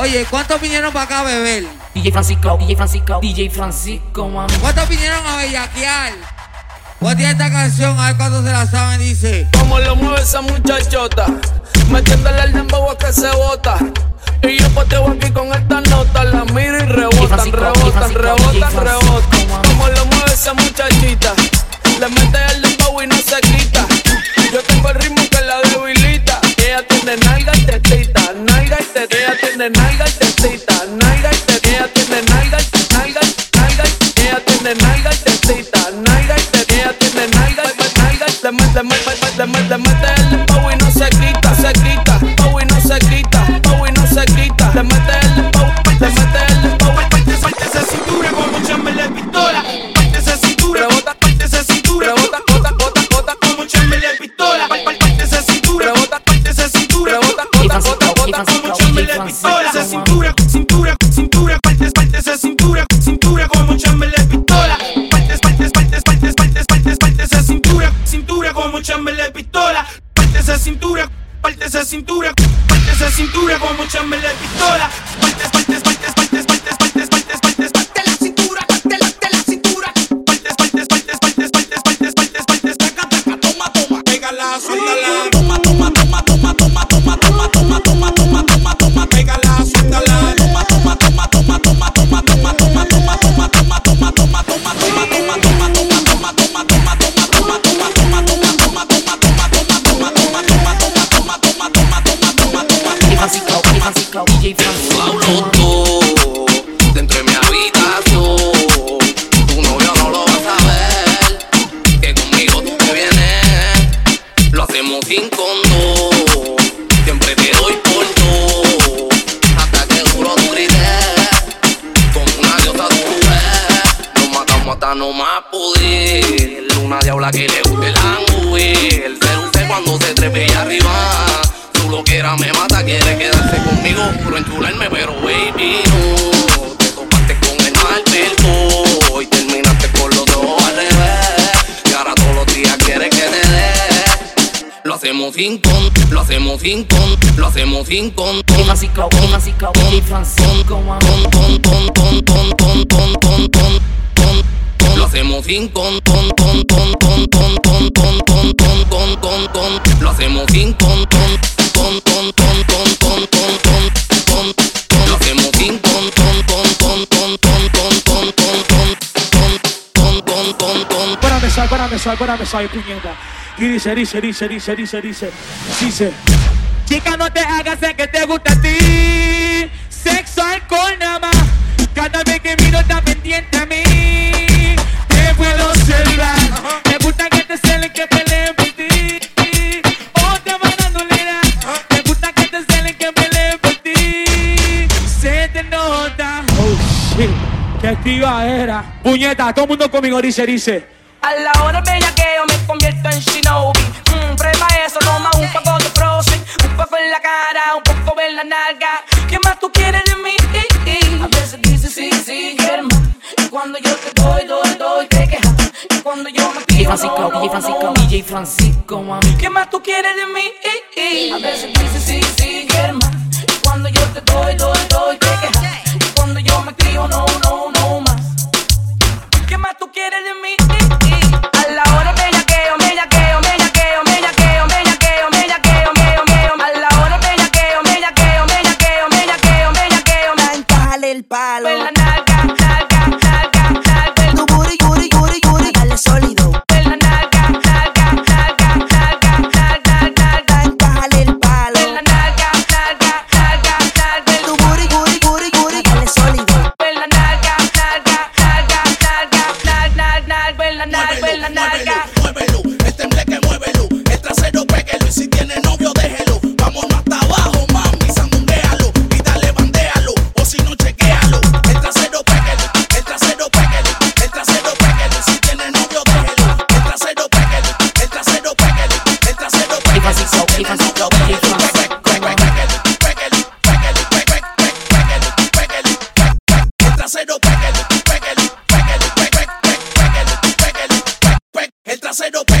Oye, ¿cuántos vinieron para acá a beber? DJ Francisco, DJ Francisco, DJ Francisco, mami. ¿Cuántos vinieron a bellaquear? Voy a tirar esta canción, a ver cuántos se la saben, dice. Como lo mueve esa muchachota, metiéndole el dembow a que se bota. Y yo poteo aquí con esta nota, la miro y rebotan, rebotan, rebotan, rebotan. Como lo mueve esa muchachita, le mete el dembow y no se quita. Tiene nalga y tetita, cintura, cintura como chamberlain pistola. Partes, partes, partes, partes, partes, partes, parte esa cintura, cintura como chamberlain pistola. Parte esa cintura, parte esa cintura, parte esa cintura como chamberlain pistola. Partes, partes, partes, partes, partes, Una diabla que le guste la mujer. El seduce cuando se trepe y arriba. Tú lo que era me mata, quiere quedarse conmigo, puro enchularme, pero baby no. Te topaste con el mal y terminaste con los dos al revés. Y ahora todos los días quieres que te dé. Lo hacemos sin con, lo hacemos sin con, lo hacemos sin con, DJ Francisco, DJ Francisco, DJ Francisco, con, con, con, con, con, con, con, con, con, con, con. Lo hacemos sin con, con, con, con, con, con, con, empezar, para empezar, para empezar, puñeta. Y dice, dice, dice, dice, dice, dice, dice. Chica, no te hagas de que te gusta a ti. Sexo, alcohol, nada más. Cada vez que miro está pendiente a mí. Te puedo observar. Me gusta que te celen, que peleen por ti. O te van dando lera. Me gusta que te celen, que peleen por ti. Se te nota. Oh, shit. Qué activa era. Puñeta, todo el mundo conmigo dice, dice. A la hora bella que yo me convierto en Shinobi. Mm, prueba eso, toma un poco de Frozen. Un poco en la cara, un poco en la nalga. ¿Qué más tú quieres de mí? A veces dices sí, sí, Germán. Y cuando yo te doy, doy, doy, te quejas. Y cuando yo me DJ pido, Francisco, no, DJ no, Francisco, no. DJ Francisco, mami. ¿Qué más tú quieres de mí? A veces dices sí, trasero, pégale, pégale, pégale, pégale, pégale, pégale, pégale, el trasero, pégale.